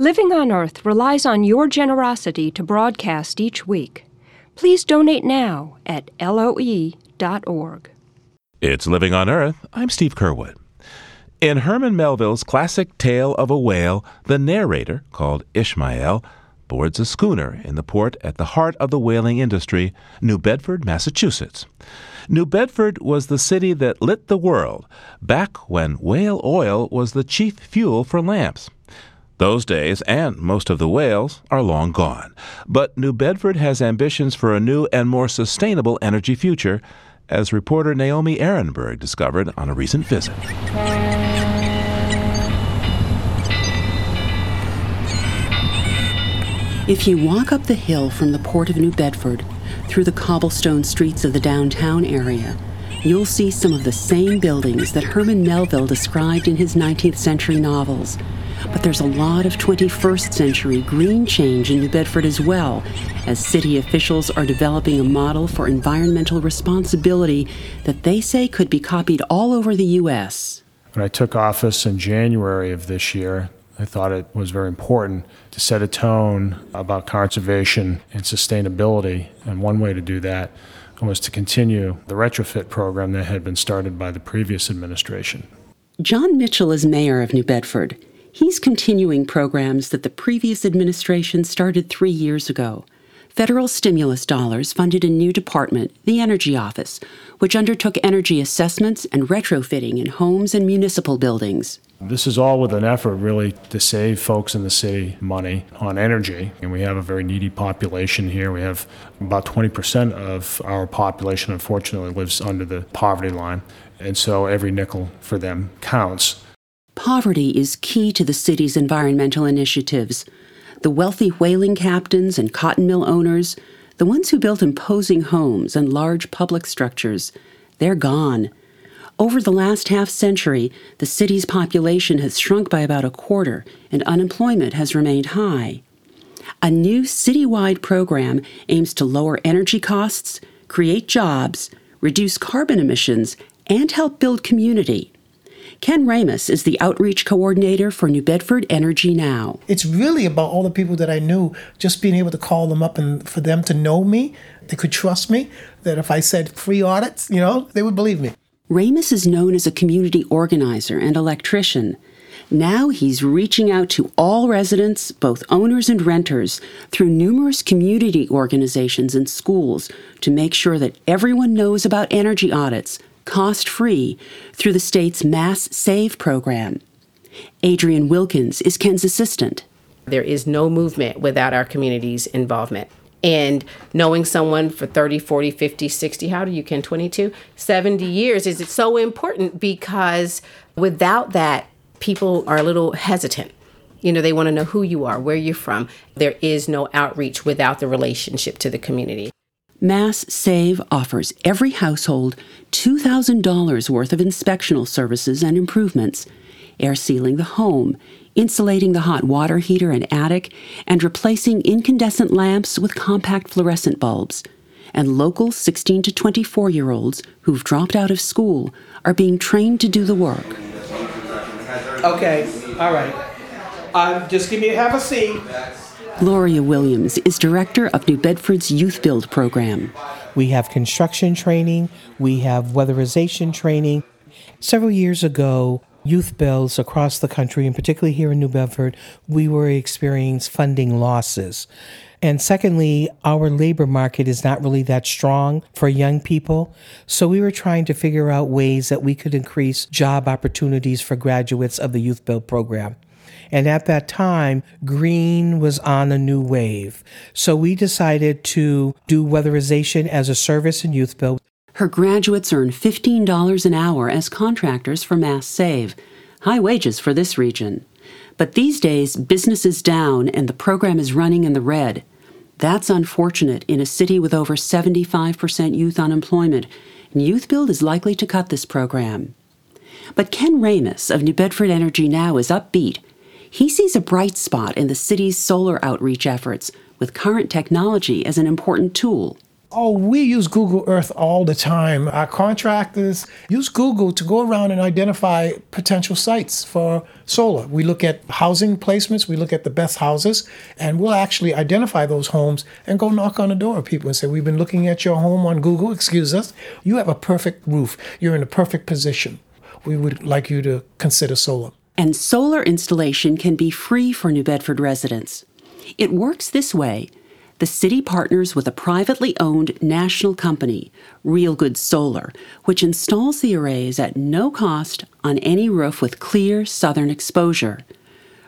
Living on Earth relies on your generosity to broadcast each week. Please donate now at loe.org. It's Living on Earth. I'm Steve Curwood. In Herman Melville's classic tale of a whale, the narrator, called Ishmael, boards a schooner in the port at the heart of the whaling industry, New Bedford, Massachusetts. New Bedford was the city that lit the world back when whale oil was the chief fuel for lamps. Those days and most of the whales are long gone. But New Bedford has ambitions for a new and more sustainable energy future, as reporter Naomi Arenberg discovered on a recent visit. If you walk up the hill from the port of New Bedford through the cobblestone streets of the downtown area, you'll see some of the same buildings that Herman Melville described in his 19th century novels but there's a lot of 21st century green change in New Bedford as well, as city officials are developing a model for environmental responsibility that they say could be copied all over the U.S. When I took office in January of this year, I thought it was very important to set a tone about conservation and sustainability. And one way to do that was to continue the retrofit program that had been started by the previous administration. Jon Mitchell is mayor of New Bedford. He's continuing programs that the previous administration started three years ago. Federal stimulus dollars funded a new department, the Energy Office, which undertook energy assessments and retrofitting in homes and municipal buildings. This is all with an effort really to save folks in the city money on energy. And we have a very needy population here. We have about 20% of our population, unfortunately, lives under the poverty line. And so every nickel for them counts. Poverty is key to the city's environmental initiatives. The wealthy whaling captains and cotton mill owners, the ones who built imposing homes and large public structures, they're gone. Over the last half century, the city's population has shrunk by about a quarter, and unemployment has remained high. A new citywide program aims to lower energy costs, create jobs, reduce carbon emissions, and help build community. Ken Ramus is the outreach coordinator for New Bedford Energy Now. It's really about all the people that I knew, just being able to call them up and for them to know me, they could trust me, that if I said free audits, you know, they would believe me. Ramus is known as a community organizer and electrician. Now he's reaching out to all residents, both owners and renters, through numerous community organizations and schools to make sure that everyone knows about energy audits cost free through the state's Mass Save program. Adrian Wilkins is Ken's assistant. There is no movement without our community's involvement. And knowing someone for 30, 40, 50, 60, how do you, Ken, 22, 70 years is it so important because without that, people are a little hesitant. You know, they want to know who you are, where you're from. There is no outreach without the relationship to the community. Mass Save offers every household $2,000 worth of inspectional services and improvements, air sealing the home, insulating the hot water heater and attic, and replacing incandescent lamps with compact fluorescent bulbs. And local 16 to 24 year olds who've dropped out of school are being trained to do the work. Okay, all right. Uh, just give me have a seat. Gloria Williams is director of New Bedford's Youth Build program. We have construction training, we have weatherization training. Several years ago, youth builds across the country, and particularly here in New Bedford, we were experiencing funding losses. And secondly, our labor market is not really that strong for young people. So we were trying to figure out ways that we could increase job opportunities for graduates of the Youth Build program. And at that time, green was on a new wave. So we decided to do weatherization as a service in Youth Build. Her graduates earn $15 an hour as contractors for Mass Save, high wages for this region. But these days, business is down and the program is running in the red. That's unfortunate in a city with over 75% youth unemployment, and Youth Build is likely to cut this program. But Ken Ramus of New Bedford Energy Now is upbeat he sees a bright spot in the city's solar outreach efforts, with current technology as an important tool. Oh, we use Google Earth all the time. Our contractors use Google to go around and identify potential sites for solar. We look at housing placements, we look at the best houses, and we'll actually identify those homes and go knock on the door of people and say, We've been looking at your home on Google. Excuse us. You have a perfect roof. You're in a perfect position. We would like you to consider solar. And solar installation can be free for New Bedford residents. It works this way the city partners with a privately owned national company, Real Goods Solar, which installs the arrays at no cost on any roof with clear southern exposure.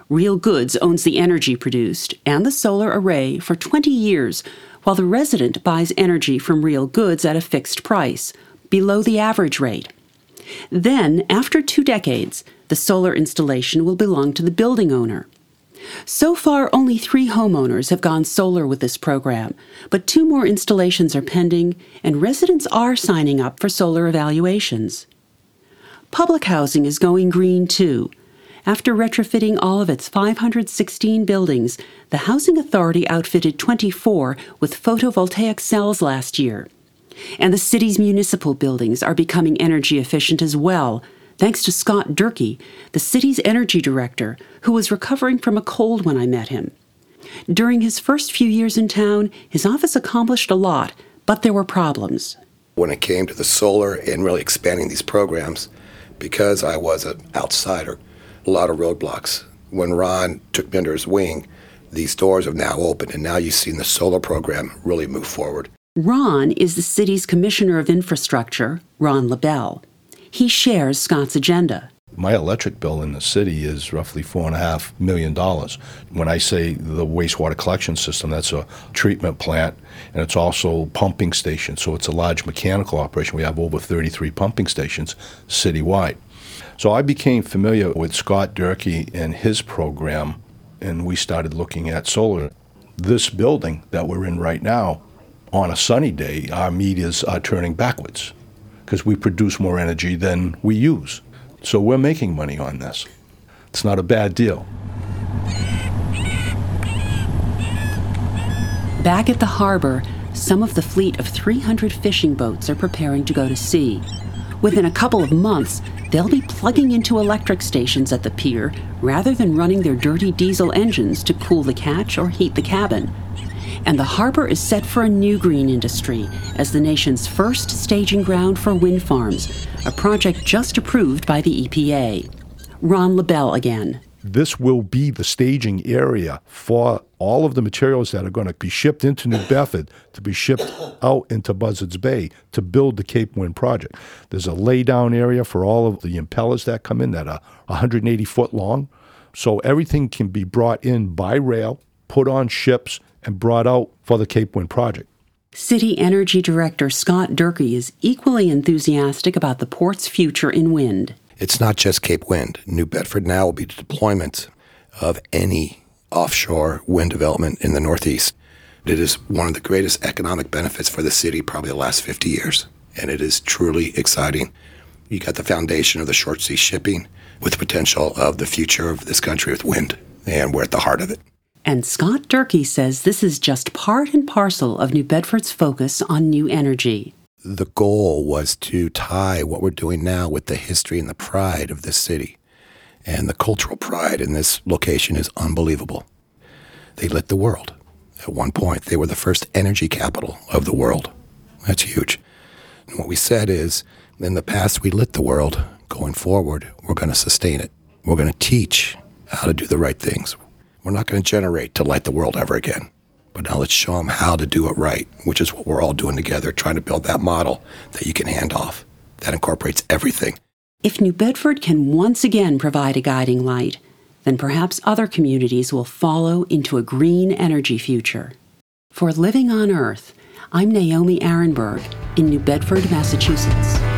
Real Goods owns the energy produced and the solar array for 20 years, while the resident buys energy from Real Goods at a fixed price, below the average rate. Then, after two decades, the solar installation will belong to the building owner. So far, only three homeowners have gone solar with this program, but two more installations are pending, and residents are signing up for solar evaluations. Public housing is going green too. After retrofitting all of its 516 buildings, the Housing Authority outfitted 24 with photovoltaic cells last year. And the city's municipal buildings are becoming energy efficient as well, thanks to Scott Durkee, the city's energy director, who was recovering from a cold when I met him. During his first few years in town, his office accomplished a lot, but there were problems. When it came to the solar and really expanding these programs, because I was an outsider, a lot of roadblocks. When Ron took me under his wing, these doors have now opened, and now you've seen the solar program really move forward. Ron is the city's Commissioner of Infrastructure, Ron LaBelle he shares Scott's agenda. My electric bill in the city is roughly four and a half million dollars. When I say the wastewater collection system, that's a treatment plant and it's also pumping station. So it's a large mechanical operation. We have over 33 pumping stations citywide. So I became familiar with Scott Durkee and his program, and we started looking at solar. This building that we're in right now, on a sunny day, our meters are turning backwards because we produce more energy than we use. So we're making money on this. It's not a bad deal. Back at the harbor, some of the fleet of 300 fishing boats are preparing to go to sea. Within a couple of months, they'll be plugging into electric stations at the pier rather than running their dirty diesel engines to cool the catch or heat the cabin and the harbor is set for a new green industry as the nation's first staging ground for wind farms, a project just approved by the EPA. Ron LaBelle again. This will be the staging area for all of the materials that are going to be shipped into New Bedford to be shipped out into Buzzards Bay to build the Cape Wind project. There's a laydown area for all of the impellers that come in that are 180 foot long. So everything can be brought in by rail, put on ships, and brought out for the Cape Wind project. City Energy Director Scott Durkee is equally enthusiastic about the port's future in wind. It's not just Cape Wind. New Bedford now will be the deployment of any offshore wind development in the Northeast. It is one of the greatest economic benefits for the city, probably the last 50 years. And it is truly exciting. You got the foundation of the short sea shipping with the potential of the future of this country with wind, and we're at the heart of it. And Scott Durkee says this is just part and parcel of New Bedford's focus on new energy. The goal was to tie what we're doing now with the history and the pride of this city. And the cultural pride in this location is unbelievable. They lit the world. At one point, they were the first energy capital of the world. That's huge. And what we said is in the past, we lit the world. Going forward, we're going to sustain it. We're going to teach how to do the right things. We're not going to generate to light the world ever again. But now let's show them how to do it right, which is what we're all doing together, trying to build that model that you can hand off that incorporates everything. If New Bedford can once again provide a guiding light, then perhaps other communities will follow into a green energy future. For Living on Earth, I'm Naomi Arenberg in New Bedford, Massachusetts.